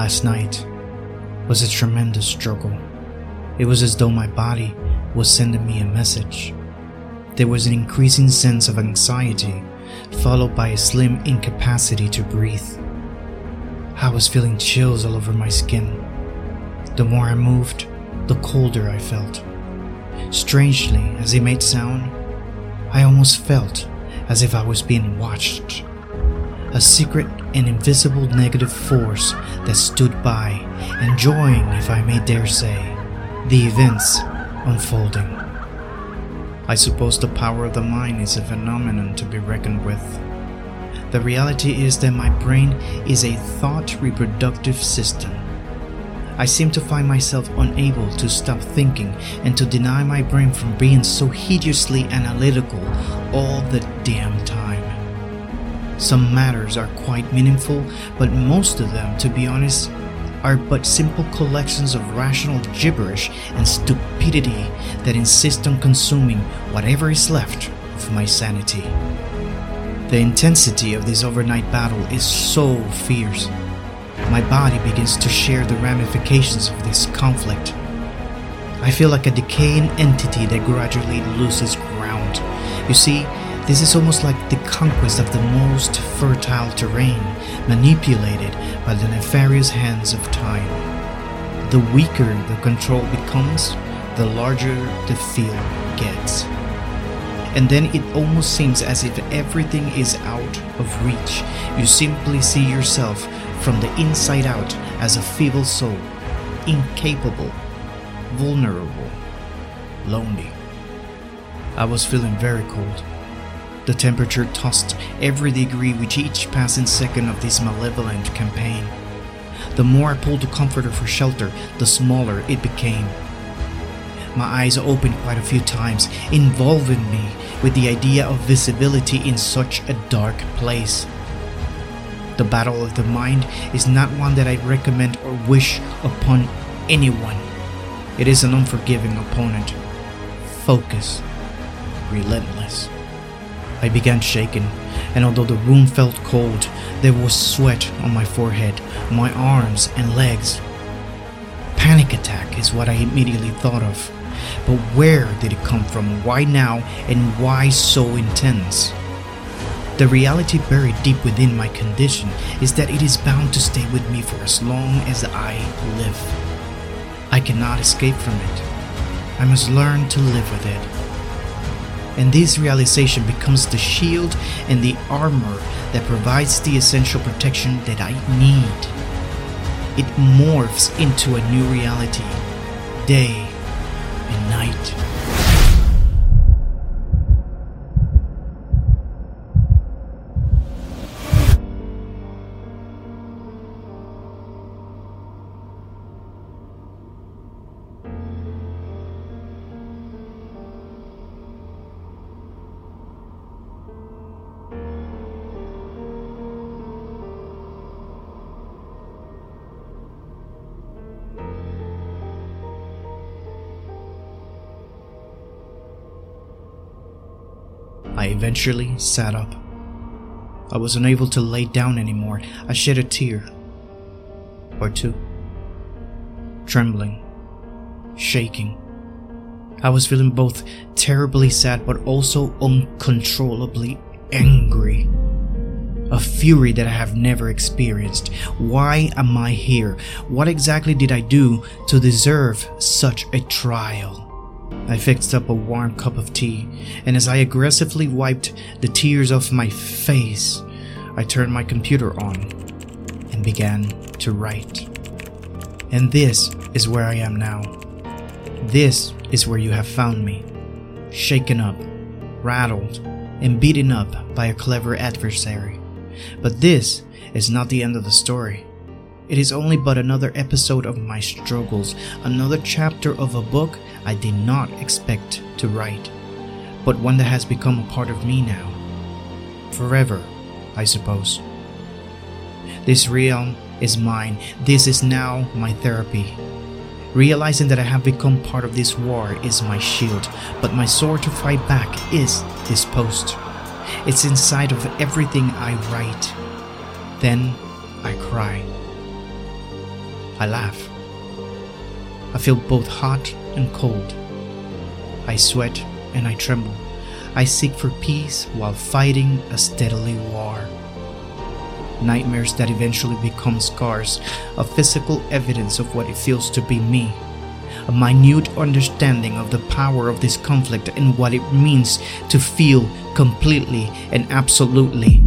Last night was a tremendous struggle. It was as though my body was sending me a message. There was an increasing sense of anxiety, followed by a slim incapacity to breathe. I was feeling chills all over my skin. The more I moved, the colder I felt. Strangely, as it made sound, I almost felt as if I was being watched. A secret and invisible negative force that stood by, enjoying, if I may dare say, the events unfolding. I suppose the power of the mind is a phenomenon to be reckoned with. The reality is that my brain is a thought reproductive system. I seem to find myself unable to stop thinking and to deny my brain from being so hideously analytical all the damn time. Some matters are quite meaningful, but most of them, to be honest, are but simple collections of rational gibberish and stupidity that insist on consuming whatever is left of my sanity. The intensity of this overnight battle is so fierce. My body begins to share the ramifications of this conflict. I feel like a decaying entity that gradually loses ground. You see, this is almost like the conquest of the most fertile terrain, manipulated by the nefarious hands of time. The weaker the control becomes, the larger the field gets. And then it almost seems as if everything is out of reach. You simply see yourself from the inside out as a feeble soul, incapable, vulnerable, lonely. I was feeling very cold. The temperature tossed every degree with each passing second of this malevolent campaign. The more I pulled the comforter for shelter, the smaller it became. My eyes opened quite a few times, involving me with the idea of visibility in such a dark place. The battle of the mind is not one that I recommend or wish upon anyone. It is an unforgiving opponent. Focus. Relentless. I began shaking, and although the room felt cold, there was sweat on my forehead, my arms, and legs. Panic attack is what I immediately thought of. But where did it come from? Why now? And why so intense? The reality buried deep within my condition is that it is bound to stay with me for as long as I live. I cannot escape from it. I must learn to live with it and this realization becomes the shield and the armor that provides the essential protection that I need. It morphs into a new reality, day and night. I eventually sat up. I was unable to lay down anymore. I shed a tear. Or two. Trembling. Shaking. I was feeling both terribly sad but also uncontrollably angry. A fury that I have never experienced. Why am I here? What exactly did I do to deserve such a trial? I fixed up a warm cup of tea, and as I aggressively wiped the tears off my face, I turned my computer on and began to write. And this is where I am now. This is where you have found me, shaken up, rattled, and beaten up by a clever adversary. But this is not the end of the story. It is only but another episode of my struggles, another chapter of a book I did not expect to write, but one that has become a part of me now. Forever, I suppose. This realm is mine. This is now my therapy. Realizing that I have become part of this war is my shield, but my sword to fight back is this post. It's inside of everything I write. Then I cry. I laugh. I feel both hot and cold. I sweat and I tremble. I seek for peace while fighting a steadily war. Nightmares that eventually become scars, a physical evidence of what it feels to be me. A minute understanding of the power of this conflict and what it means to feel completely and absolutely.